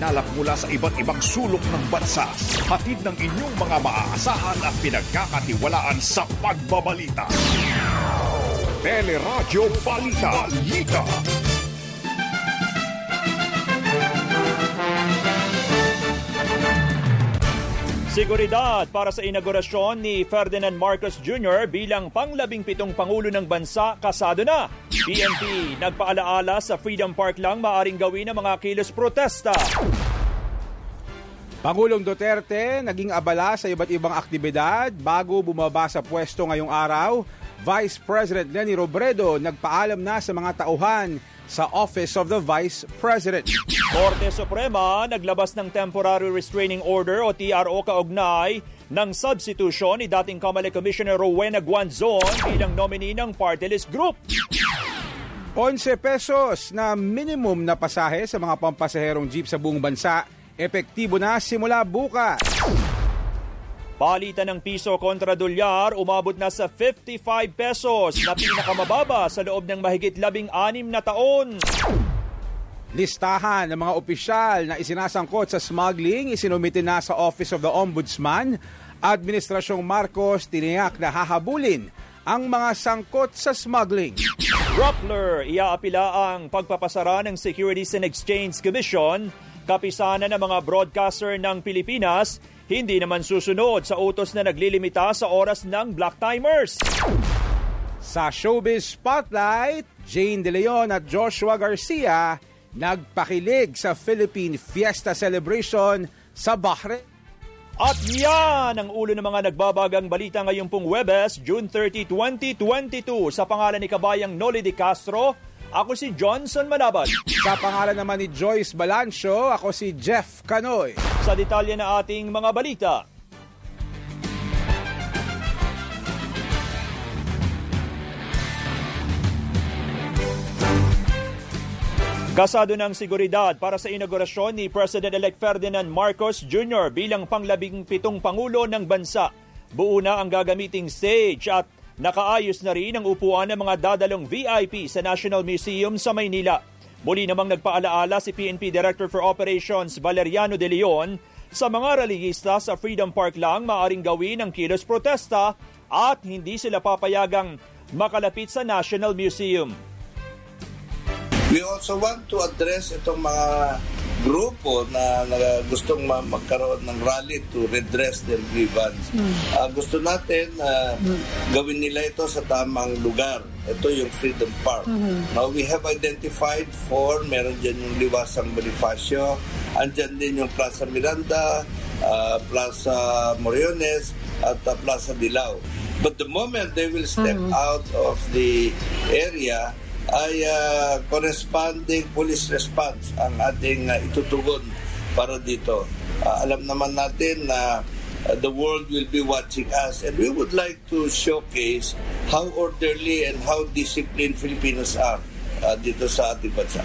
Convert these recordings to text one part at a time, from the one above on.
itinalak mula sa iba't ibang sulok ng bansa. Hatid ng inyong mga maaasahan at pinagkakatiwalaan sa pagbabalita. Teleradyo Balita. Balita. Seguridad para sa inaugurasyon ni Ferdinand Marcos Jr. bilang panglabing pitong Pangulo ng Bansa kasado na. PNP nagpaalaala sa Freedom Park lang maaring gawin ang mga kilos protesta. Pangulong Duterte naging abala sa iba't ibang aktibidad bago bumaba sa pwesto ngayong araw. Vice President Lenny Robredo nagpaalam na sa mga tauhan sa Office of the Vice President. Korte Suprema naglabas ng Temporary Restraining Order o TRO kaugnay ng substitution ni dating Kamali Commissioner Rowena Guanzon bilang nominee ng party list group. 11 pesos na minimum na pasahe sa mga pampasaherong jeep sa buong bansa, epektibo na simula bukas. Palitan ng piso kontra dolyar umabot na sa 55 pesos na pinakamababa sa loob ng mahigit labing anim na taon. Listahan ng mga opisyal na isinasangkot sa smuggling isinumitin na sa Office of the Ombudsman. Administrasyong Marcos tiniyak na hahabulin ang mga sangkot sa smuggling. Rappler, iaapila ang pagpapasara ng Securities and Exchange Commission kapisanan ng mga broadcaster ng Pilipinas hindi naman susunod sa utos na naglilimita sa oras ng black timers. Sa Showbiz Spotlight, Jane De Leon at Joshua Garcia nagpakilig sa Philippine Fiesta Celebration sa Bahrain. At yan ang ulo ng mga nagbabagang balita ngayong pong Webes, June 30, 2022 sa pangalan ni Kabayang Noli de Castro, ako si Johnson Manabat. Sa pangalan naman ni Joyce Balancho, ako si Jeff Canoy. Sa detalye na ating mga balita. Kasado ng seguridad para sa inaugurasyon ni President-elect Ferdinand Marcos Jr. bilang panglabing pitong Pangulo ng Bansa. Buo na ang gagamiting stage at Nakaayos na rin ang upuan ng mga dadalong VIP sa National Museum sa Maynila. Muli namang nagpaalaala si PNP Director for Operations Valeriano De Leon sa mga relihista sa Freedom Park lang maaring gawin ang kilos protesta at hindi sila papayagang makalapit sa National Museum. We also want to address itong mga grupo na, na gustong magkaroon ng rally to redress their grievance. Mm. Uh, gusto natin uh, mm. gawin nila ito sa tamang lugar. Ito yung Freedom Park. Mm-hmm. Now, we have identified four. Meron dyan yung Liwasang Bonifacio. Andyan din yung Plaza Miranda, uh, Plaza Moriones, at uh, Plaza Dilao. But the moment they will step mm-hmm. out of the area, ay uh, corresponding police response ang ating uh, itutugon para dito. Uh, alam naman natin na uh, the world will be watching us and we would like to showcase how orderly and how disciplined Filipinos are uh, dito sa ating bansa.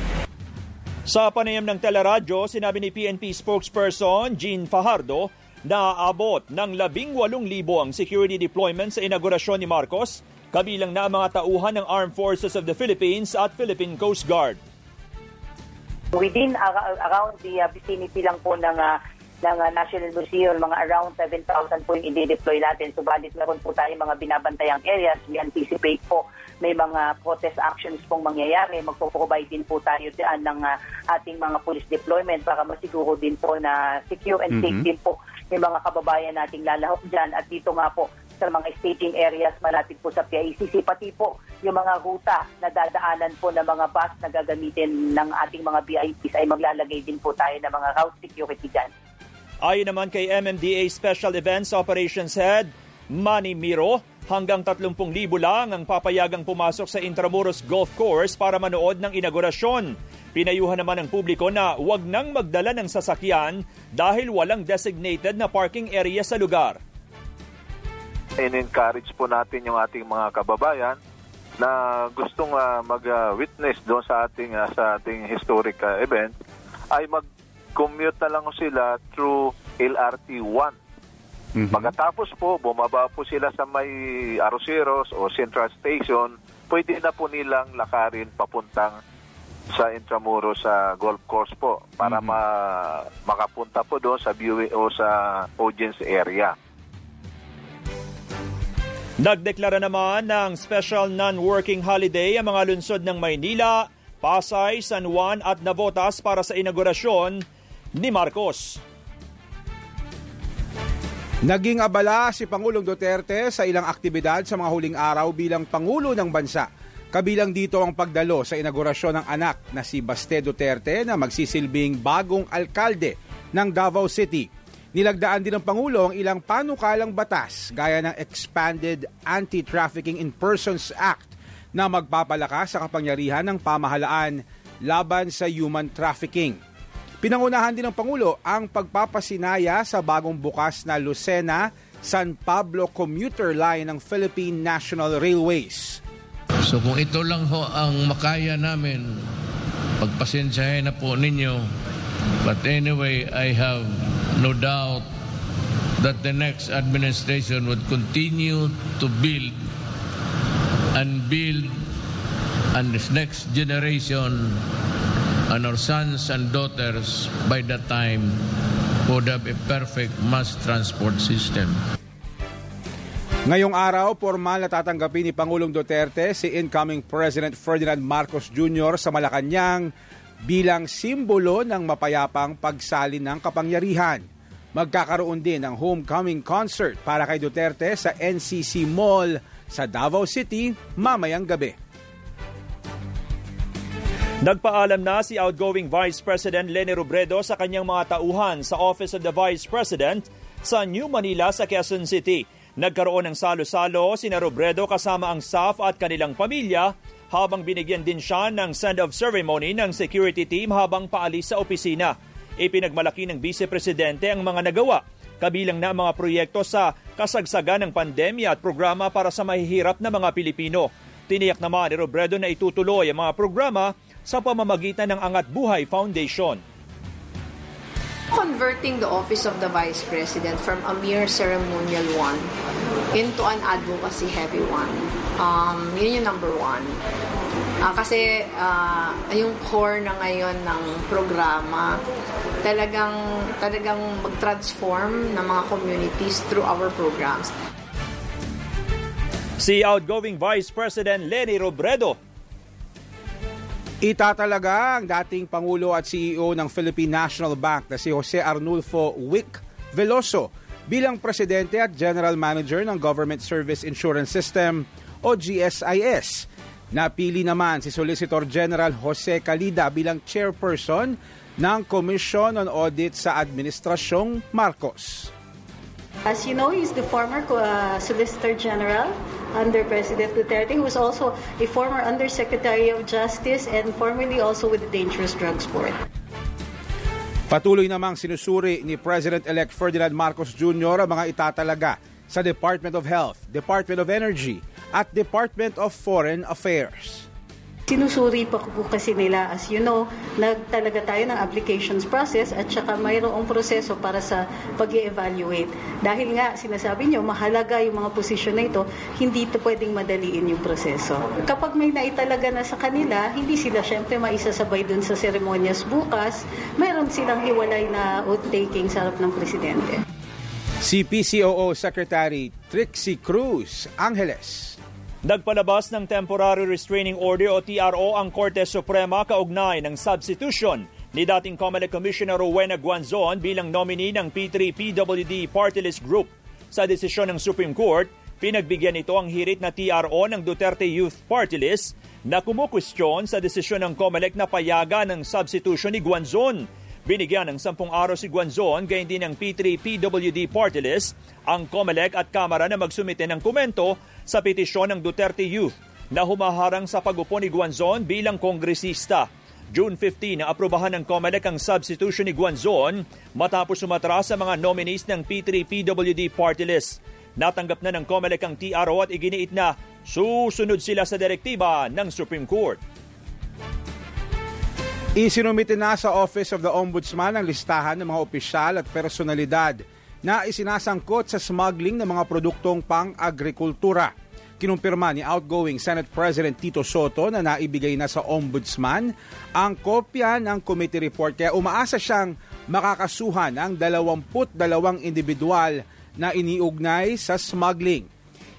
Sa panayam ng teleradyo, sinabi ni PNP spokesperson Jean Fajardo na abot ng 18,000 ang security deployment sa inaugurasyon ni Marcos kabilang na ang mga tauhan ng Armed Forces of the Philippines at Philippine Coast Guard. Within uh, around the uh, vicinity lang po ng uh, ng uh, National Museum, mga around 7,000 po yung i-deploy natin. Subalit meron po tayo mga binabantayang areas. We anticipate po may mga protest actions pong mangyayari. Magpo-provide din po tayo dyan ng uh, ating mga police deployment para masiguro din po na secure and safe mm-hmm. din po yung mga kababayan nating lalahok dyan. At dito nga po, sa mga staging areas malapit po sa PICC, pati po yung mga ruta na dadaanan po ng mga bus na gagamitin ng ating mga VIPs ay maglalagay din po tayo ng mga route security dyan. Ayon naman kay MMDA Special Events Operations Head, Manny Miro, hanggang 30,000 lang ang papayagang pumasok sa Intramuros Golf Course para manood ng inaugurasyon. Pinayuhan naman ng publiko na huwag nang magdala ng sasakyan dahil walang designated na parking area sa lugar in-encourage po natin yung ating mga kababayan na gustong uh, mag-witness doon sa ating uh, sa ating historic uh, event ay mag-commute na lang sila through LRT 1. Mm-hmm. Pagkatapos po, bumaba po sila sa may Arroceros o Central Station, pwede na po nilang lakarin papuntang sa Intramuros sa golf course po para Mhm. ma- makapunta po doon sa viewing o sa audience area. Nagdeklara naman ng special non-working holiday ang mga lungsod ng Maynila, Pasay, San Juan at Navotas para sa inaugurasyon ni Marcos. Naging abala si Pangulong Duterte sa ilang aktibidad sa mga huling araw bilang Pangulo ng Bansa. Kabilang dito ang pagdalo sa inaugurasyon ng anak na si Baste Duterte na magsisilbing bagong alkalde ng Davao City. Nilagdaan din ng Pangulo ang ilang panukalang batas gaya ng Expanded Anti-Trafficking in Persons Act na magpapalakas sa kapangyarihan ng pamahalaan laban sa human trafficking. Pinangunahan din ng Pangulo ang pagpapasinaya sa bagong bukas na Lucena San Pablo commuter line ng Philippine National Railways. So kung ito lang ho ang makaya namin, pagpasensyahin na po ninyo. But anyway, I have no doubt that the next administration would continue to build and build and this next generation and our sons and daughters by that time would have a perfect mass transport system. Ngayong araw, formal na tatanggapin ni Pangulong Duterte si incoming President Ferdinand Marcos Jr. sa Malacanang bilang simbolo ng mapayapang pagsalin ng kapangyarihan. Magkakaroon din ng homecoming concert para kay Duterte sa NCC Mall sa Davao City mamayang gabi. Nagpaalam na si outgoing Vice President Leni Robredo sa kanyang mga tauhan sa Office of the Vice President sa New Manila sa Quezon City. Nagkaroon ng salo-salo si Robredo kasama ang staff at kanilang pamilya habang binigyan din siya ng send-off ceremony ng security team habang paalis sa opisina. Ipinagmalaki ng Vice Presidente ang mga nagawa, kabilang na ang mga proyekto sa kasagsagan ng pandemya at programa para sa mahihirap na mga Pilipino. Tiniyak naman ni Robredo na itutuloy ang mga programa sa pamamagitan ng Angat Buhay Foundation. Converting the office of the Vice President from a mere ceremonial one into an advocacy heavy one. Um, yun yung number one. Ah, kasi ah, yung core na ngayon ng programa, talagang, talagang mag-transform ng mga communities through our programs. Si outgoing Vice President Leni Robredo Itatalaga ang dating Pangulo at CEO ng Philippine National Bank na si Jose Arnulfo Wick Veloso bilang Presidente at General Manager ng Government Service Insurance System o GSIS. Napili naman si Solicitor General Jose Calida bilang Chairperson ng Commission on Audit sa Administrasyong Marcos. As you know, he's the former uh, Solicitor General under President Duterte, who was also a former Undersecretary of Justice and formerly also with the Dangerous Drugs Board. Patuloy namang sinusuri ni President-elect Ferdinand Marcos Jr. ang mga itatalaga sa Department of Health, Department of Energy at Department of Foreign Affairs. Sinusuri pa po kasi nila, as you know, nagtalaga tayo ng applications process at saka mayroong proseso para sa pag evaluate Dahil nga, sinasabi nyo, mahalaga yung mga posisyon na ito, hindi ito pwedeng madaliin yung proseso. Kapag may naitalaga na sa kanila, hindi sila syempre maisasabay dun sa seremonyas bukas, mayroon silang hiwalay na oath-taking sa harap ng presidente. Si PCOO Secretary Trixie Cruz Angeles. Nagpalabas ng Temporary Restraining Order o TRO ang Korte Suprema kaugnay ng substitution ni dating Comelec Commissioner Rowena Guanzon bilang nominee ng P3-PWD Party List Group. Sa desisyon ng Supreme Court, pinagbigyan ito ang hirit na TRO ng Duterte Youth Party List na kumukwestiyon sa desisyon ng Comelec na payaga ng substitution ni Guanzon. Binigyan ng sampung araw si Guanzon, gayon din ng P3-PWD Party List, ang COMELEC at Kamara na magsumite ng komento sa petisyon ng Duterte Youth na humaharang sa pagupo ni Guanzon bilang kongresista. June 15 na aprubahan ng COMELEC ang substitution ni Guanzon matapos sumatras sa mga nominees ng P3-PWD Party List. Natanggap na ng COMELEC ang TRO at iginiit na susunod sila sa direktiba ng Supreme Court. Isinumite na sa Office of the Ombudsman ang listahan ng mga opisyal at personalidad na isinasangkot sa smuggling ng mga produktong pang-agrikultura. kinumpirma ni outgoing Senate President Tito Soto na naibigay na sa Ombudsman ang kopya ng committee report kaya umaasa siyang makakasuhan ang 22 individual na iniugnay sa smuggling.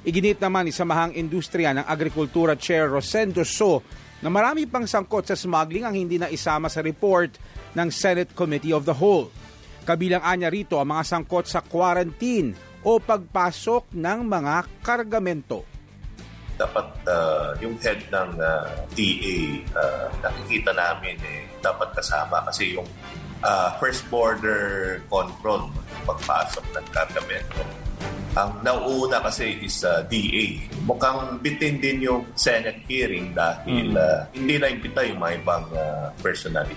Iginit naman ni Samahang Industriya ng Agrikultura Chair Rosendo So na marami pang sangkot sa smuggling ang hindi na isama sa report ng Senate Committee of the Whole. Kabilang anya rito ang mga sangkot sa quarantine o pagpasok ng mga kargamento. Dapat uh, yung head ng uh, TA uh, nakikita namin eh, dapat kasama kasi yung uh, first border control pagpasok ng kargamento ang nauuna kasi is uh, DA. Mukhang bitin din yung Senate hearing dahil mm. uh, hindi na impita yung mga ibang uh, personality.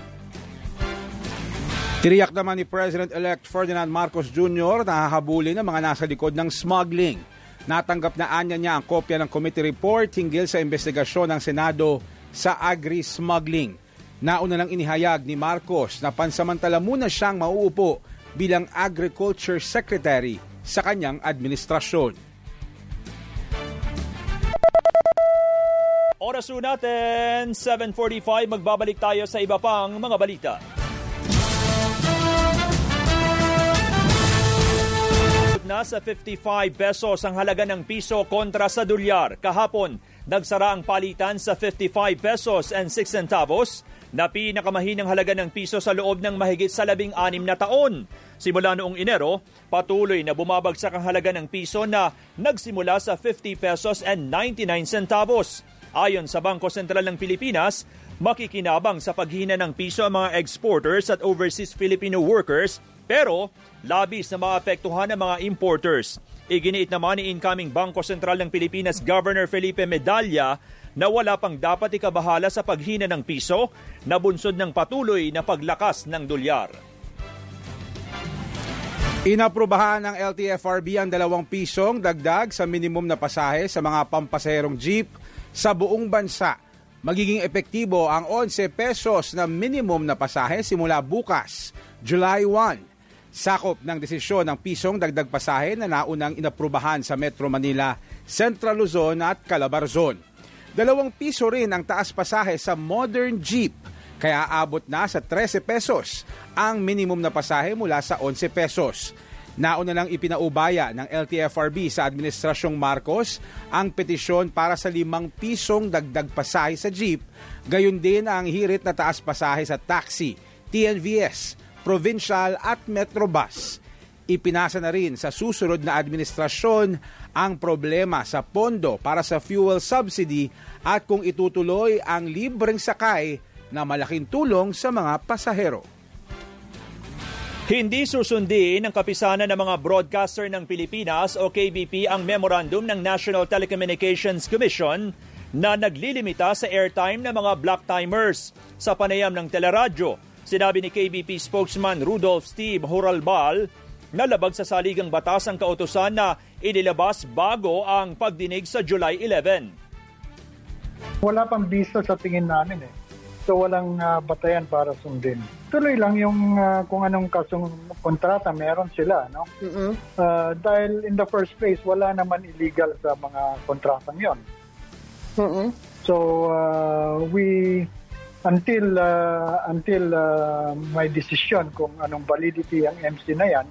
Tiriyak naman ni President-elect Ferdinand Marcos Jr. na hahabulin ang mga nasa likod ng smuggling. Natanggap na anya niya ang kopya ng committee report hinggil sa investigasyon ng Senado sa agri-smuggling. Nauna lang inihayag ni Marcos na pansamantala muna siyang mauupo bilang Agriculture Secretary sa kanyang administrasyon. Oras natin, 7.45, magbabalik tayo sa iba pang mga balita. Na sa 55 pesos ang halaga ng piso kontra sa dolyar. Kahapon, nagsara ang palitan sa 55 pesos and 6 centavos na pinakamahinang halaga ng piso sa loob ng mahigit sa labing anim na taon. Simula noong Enero, patuloy na bumabagsak ang halaga ng piso na nagsimula sa 50 pesos and 99 centavos. Ayon sa Bangko Sentral ng Pilipinas, makikinabang sa paghina ng piso ang mga exporters at overseas Filipino workers pero labis na maapektuhan ang mga importers. Iginiit naman ni incoming Bangko Sentral ng Pilipinas Governor Felipe Medalla na wala pang dapat ikabahala sa paghina ng piso na bunsod ng patuloy na paglakas ng dolyar. Inaprubahan ng LTFRB ang dalawang pisong dagdag sa minimum na pasahe sa mga pampasaherong jeep sa buong bansa. Magiging epektibo ang 11 pesos na minimum na pasahe simula bukas, July 1. Sakop ng desisyon ng pisong dagdag pasahe na naunang inaprubahan sa Metro Manila, Central Luzon at Calabarzon. Dalawang piso rin ang taas pasahe sa modern jeep, kaya abot na sa 13 pesos ang minimum na pasahe mula sa 11 pesos. Nauna lang ipinaubaya ng LTFRB sa Administrasyong Marcos ang petisyon para sa limang pisong dagdag pasahe sa jeep, gayon din ang hirit na taas pasahe sa taxi, TNVS, provincial at metrobus. Ipinasa na rin sa susunod na administrasyon ang problema sa pondo para sa fuel subsidy at kung itutuloy ang libreng sakay na malaking tulong sa mga pasahero. Hindi susundin ng kapisanan ng mga broadcaster ng Pilipinas o KBP ang memorandum ng National Telecommunications Commission na naglilimita sa airtime ng mga black timers sa panayam ng teleradyo Sinabi ni KBP spokesman Rudolph Steve Horalbal na labag sa saligang batas ang kautosan na inilabas bago ang pagdinig sa July 11. Wala pang bisa sa tingin namin eh. So walang uh, batayan para sundin. Tuloy lang yung uh, kung anong kasong kontrata meron sila. No? Mm-hmm. Uh, dahil in the first place, wala naman illegal sa mga kontratang yon. Mm-hmm. So uh, we until uh, until uh, may decision kung anong validity ang MC na yan,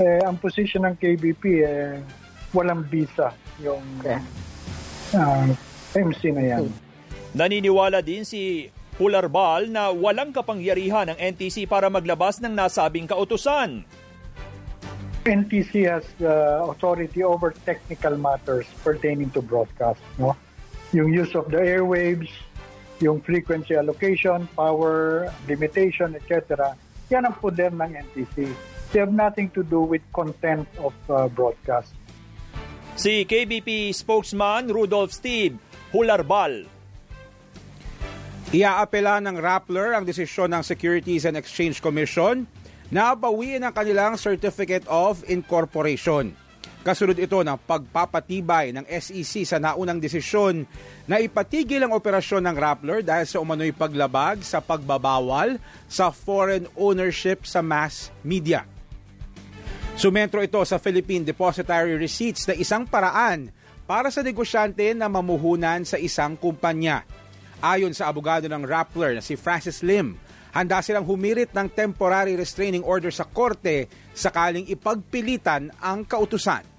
eh, ang position ng KBP eh, walang visa yung okay. uh, MC na yan. Naniniwala din si Hularbal na walang kapangyarihan ng NTC para maglabas ng nasabing kautusan. NTC has uh, authority over technical matters pertaining to broadcast. No? Yung use of the airwaves, yung frequency allocation, power limitation, etc. Yan ang poder ng NTC. They have nothing to do with content of uh, broadcast. Si KBP spokesman Rudolph Steve Hularbal. Iaapela ng Rappler ang desisyon ng Securities and Exchange Commission na bawiin ang kanilang Certificate of Incorporation. Kasunod ito ng pagpapatibay ng SEC sa naunang desisyon na ipatigil ang operasyon ng Rappler dahil sa umano'y paglabag sa pagbabawal sa foreign ownership sa mass media. Sumentro ito sa Philippine Depository Receipts na isang paraan para sa negosyante na mamuhunan sa isang kumpanya. Ayon sa abogado ng Rappler na si Francis Lim, handa silang humirit ng temporary restraining order sa korte sakaling ipagpilitan ang kautusan.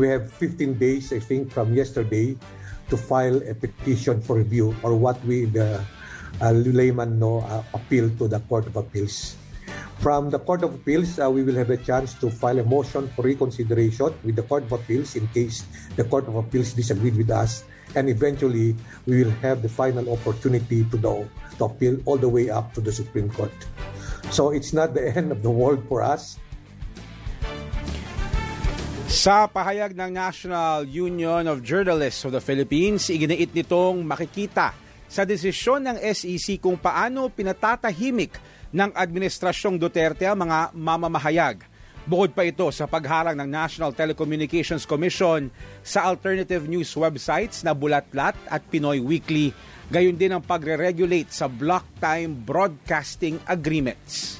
We have 15 days, I think, from yesterday to file a petition for review or what we, the uh, layman know, uh, appeal to the Court of Appeals. From the Court of Appeals, uh, we will have a chance to file a motion for reconsideration with the Court of Appeals in case the Court of Appeals disagreed with us. And eventually, we will have the final opportunity to, the, to appeal all the way up to the Supreme Court. So it's not the end of the world for us. Sa pahayag ng National Union of Journalists of the Philippines, iginiit nitong makikita sa desisyon ng SEC kung paano pinatatahimik ng Administrasyong Duterte ang mga mamamahayag. Bukod pa ito sa pagharang ng National Telecommunications Commission sa alternative news websites na Bulatlat at Pinoy Weekly, gayon din ang pagre-regulate sa block time broadcasting agreements.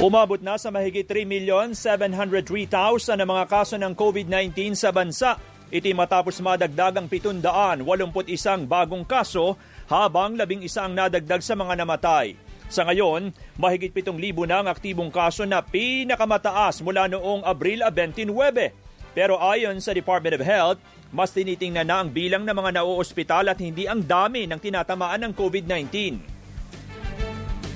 Umabot na sa mahigit 3,703,000 ang mga kaso ng COVID-19 sa bansa. Iti matapos madagdagang 781 bagong kaso habang labing isa ang nadagdag sa mga namatay. Sa ngayon, mahigit 7,000 na ang aktibong kaso na pinakamataas mula noong Abril 29. Pero ayon sa Department of Health, mas tinitingnan na ang bilang ng mga nauospital at hindi ang dami ng tinatamaan ng COVID-19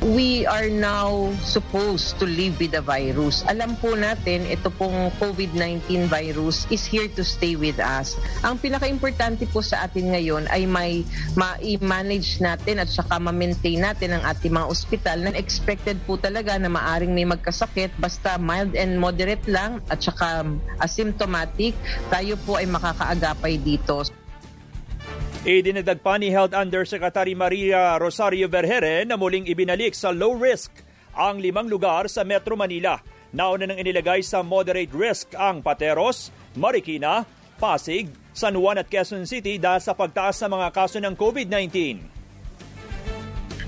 we are now supposed to live with the virus. Alam po natin, ito pong COVID-19 virus is here to stay with us. Ang pinaka-importante po sa atin ngayon ay may ma-manage natin at saka ma-maintain natin ang ating mga ospital na expected po talaga na maaring may magkasakit basta mild and moderate lang at saka asymptomatic, tayo po ay makakaagapay dito. Idinagdag pa ni Health Undersecretary Maria Rosario Vergere na muling ibinalik sa low risk ang limang lugar sa Metro Manila. Nauna nang inilagay sa moderate risk ang Pateros, Marikina, Pasig, San Juan at Quezon City dahil sa pagtaas sa mga kaso ng COVID-19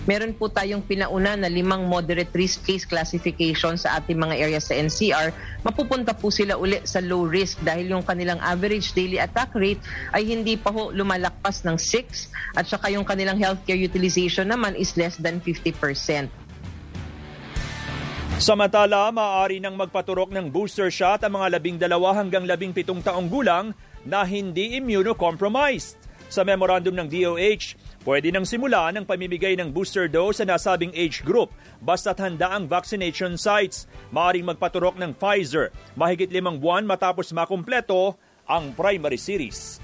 meron po tayong pinauna na limang moderate risk case classification sa ating mga areas sa NCR. Mapupunta po sila uli sa low risk dahil yung kanilang average daily attack rate ay hindi pa ho lumalakpas ng 6 at saka yung kanilang healthcare utilization naman is less than 50%. Samantala, maaari nang magpaturok ng booster shot ang mga labing dalawa hanggang labing pitong taong gulang na hindi immunocompromised. Sa memorandum ng DOH, Pwede nang simula ng pamimigay ng booster dose sa nasabing age group basta't handa ang vaccination sites. Maaring magpaturok ng Pfizer mahigit limang buwan matapos makumpleto ang primary series.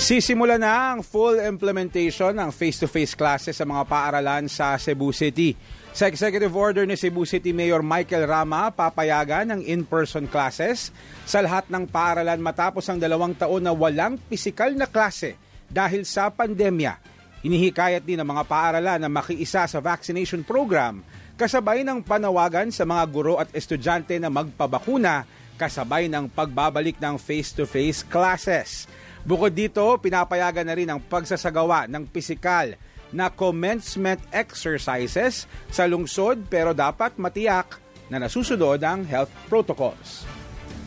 Sisimula na ang full implementation ng face-to-face classes sa mga paaralan sa Cebu City. Sa executive order ni Cebu City Mayor Michael Rama, papayagan ng in-person classes sa lahat ng paaralan matapos ang dalawang taon na walang pisikal na klase dahil sa pandemya. Hinihikayat din ng mga paaralan na makiisa sa vaccination program kasabay ng panawagan sa mga guro at estudyante na magpabakuna kasabay ng pagbabalik ng face-to-face classes. Bukod dito, pinapayagan na rin ang pagsasagawa ng pisikal na commencement exercises sa lungsod pero dapat matiyak na nasusunod ang health protocols.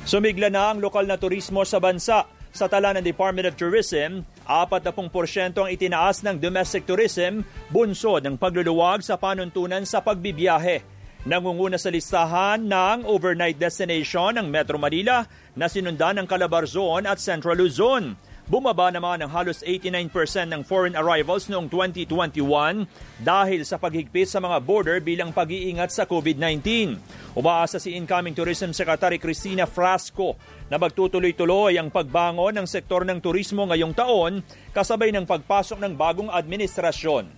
Sumigla na ang lokal na turismo sa bansa sa tala ng Department of Tourism, 40% ang itinaas ng domestic tourism, bunsod ng pagluluwag sa panuntunan sa pagbibiyahe. Nangunguna sa listahan ng overnight destination ng Metro Manila na sinundan ng Calabarzon at Central Luzon. Bumaba naman ng halos 89% ng foreign arrivals noong 2021 dahil sa paghigpit sa mga border bilang pag-iingat sa COVID-19. Umaasa si incoming Tourism Secretary Cristina Frasco na magtutuloy-tuloy ang pagbangon ng sektor ng turismo ngayong taon kasabay ng pagpasok ng bagong administrasyon.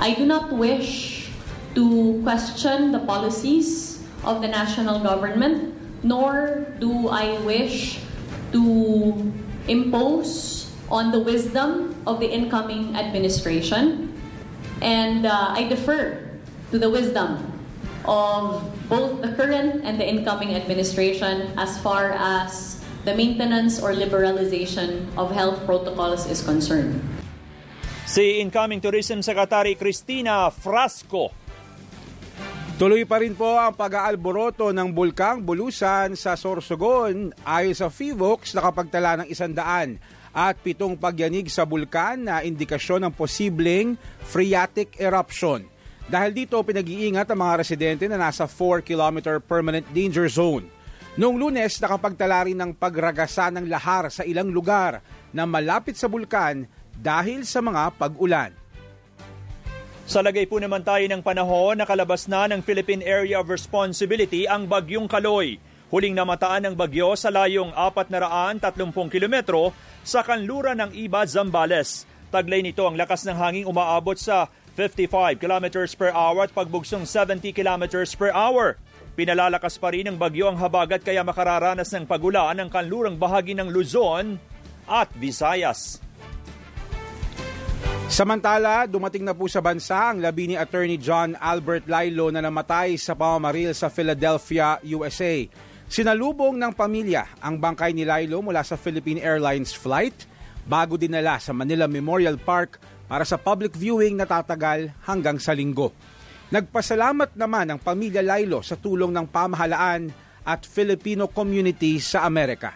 I do not wish to question the policies of the national government, nor do I wish to impose on the wisdom of the incoming administration. And uh, I defer to the wisdom of both the current and the incoming administration as far as the maintenance or liberalization of health protocols is concerned. Si incoming Tourism Secretary Cristina Frasco Tuloy pa rin po ang pag-aalboroto ng bulkang Bulusan sa Sorsogon ayon sa FIVOX nakapagtala ng isandaan at pitong pagyanig sa bulkan na indikasyon ng posibleng phreatic eruption. Dahil dito pinag-iingat ang mga residente na nasa 4 km permanent danger zone. Noong lunes, nakapagtala rin ng pagragasa ng lahar sa ilang lugar na malapit sa bulkan dahil sa mga pag-ulan. Sa lagay po naman tayo ng panahon, nakalabas na ng Philippine Area of Responsibility ang Bagyong Kaloy. Huling namataan ng bagyo sa layong 430 kilometro sa kanluran ng Iba, Zambales. Taglay nito ang lakas ng hanging umaabot sa 55 km per hour at pagbugsong 70 km per hour. Pinalalakas pa rin ng bagyo ang habagat kaya makararanas ng pagulan ang kanlurang bahagi ng Luzon at Visayas. Samantala, dumating na po sa bansa ang labi ni Attorney John Albert Lilo na namatay sa pamamaril sa Philadelphia, USA. Sinalubong ng pamilya ang bangkay ni Lilo mula sa Philippine Airlines flight bago dinala sa Manila Memorial Park para sa public viewing na tatagal hanggang sa linggo. Nagpasalamat naman ang pamilya Lilo sa tulong ng pamahalaan at Filipino community sa Amerika.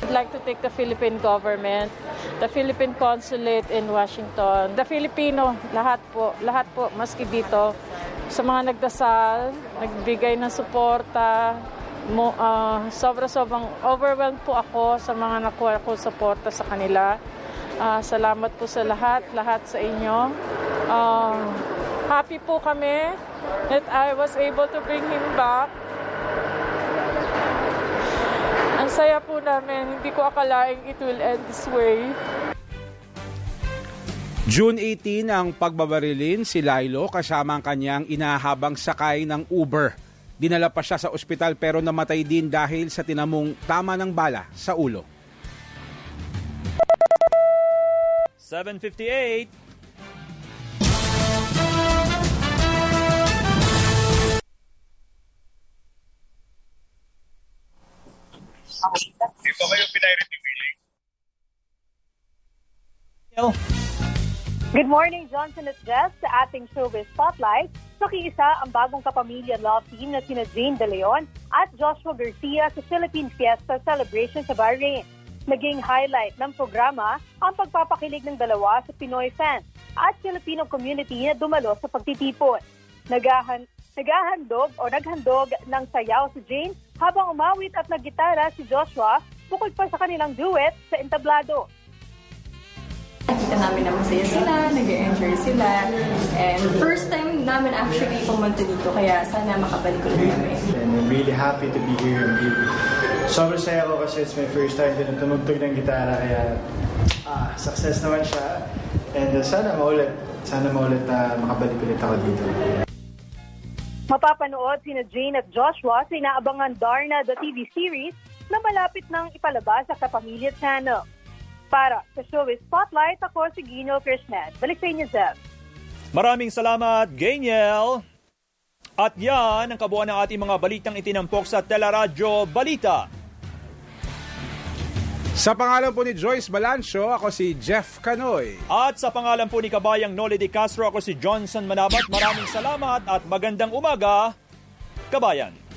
I'd like to thank the Philippine government, the Philippine consulate in Washington, the Filipino, lahat po, lahat po, maski dito, sa mga nagdasal, nagbigay ng suporta, mo, uh, sobra-sobrang overwhelmed po ako sa mga nakuha ko suporta sa kanila. Uh, salamat po sa lahat, lahat sa inyo. Uh, happy po kami that I was able to bring him back ang saya po namin. Hindi ko akalaing it will end this way. June 18 ang pagbabarilin si Lilo kasama ang kanyang inahabang sakay ng Uber. Dinala pa siya sa ospital pero namatay din dahil sa tinamong tama ng bala sa ulo. 758 Good morning, Johnson at Jess, sa ating showbiz spotlight. Nakiisa ang bagong kapamilya love team na sina Jane De Leon at Joshua Garcia sa Philippine Fiesta Celebration sa Bahrain. Naging highlight ng programa ang pagpapakilig ng dalawa sa Pinoy fans at Filipino community na dumalo sa pagtitipon. Nagahan, naghahandog o naghandog ng sayaw si Jane habang umawit at naggitara si Joshua bukod pa sa kanilang duet sa entablado. Nakita namin na masaya sila, nag-enjoy sila. And first time namin actually pumunta dito, kaya sana makabalik ulit kami. And I'm really happy to be here. And really, sobrang saya ko kasi it's my first time din tumugtog ng gitara, kaya ah, success naman siya. And uh, sana maulit, sana maulit na makabalik ulit ako dito. Mapapanood sina Jane at Joshua sa inaabangan Darna the TV series na malapit nang ipalabas sa Kapamilya Channel. Para sa Showbiz Spotlight, ako si Gino Krishnan. Balik sa inyo, Zev. Maraming salamat, Geniel. At yan ang kabuuan ng ating mga balitang itinampok sa Teleradyo Balita. Sa pangalan po ni Joyce Balancio, ako si Jeff Canoy. At sa pangalan po ni Kabayang Noli de Castro, ako si Johnson Manabat. Maraming salamat at magandang umaga, Kabayan.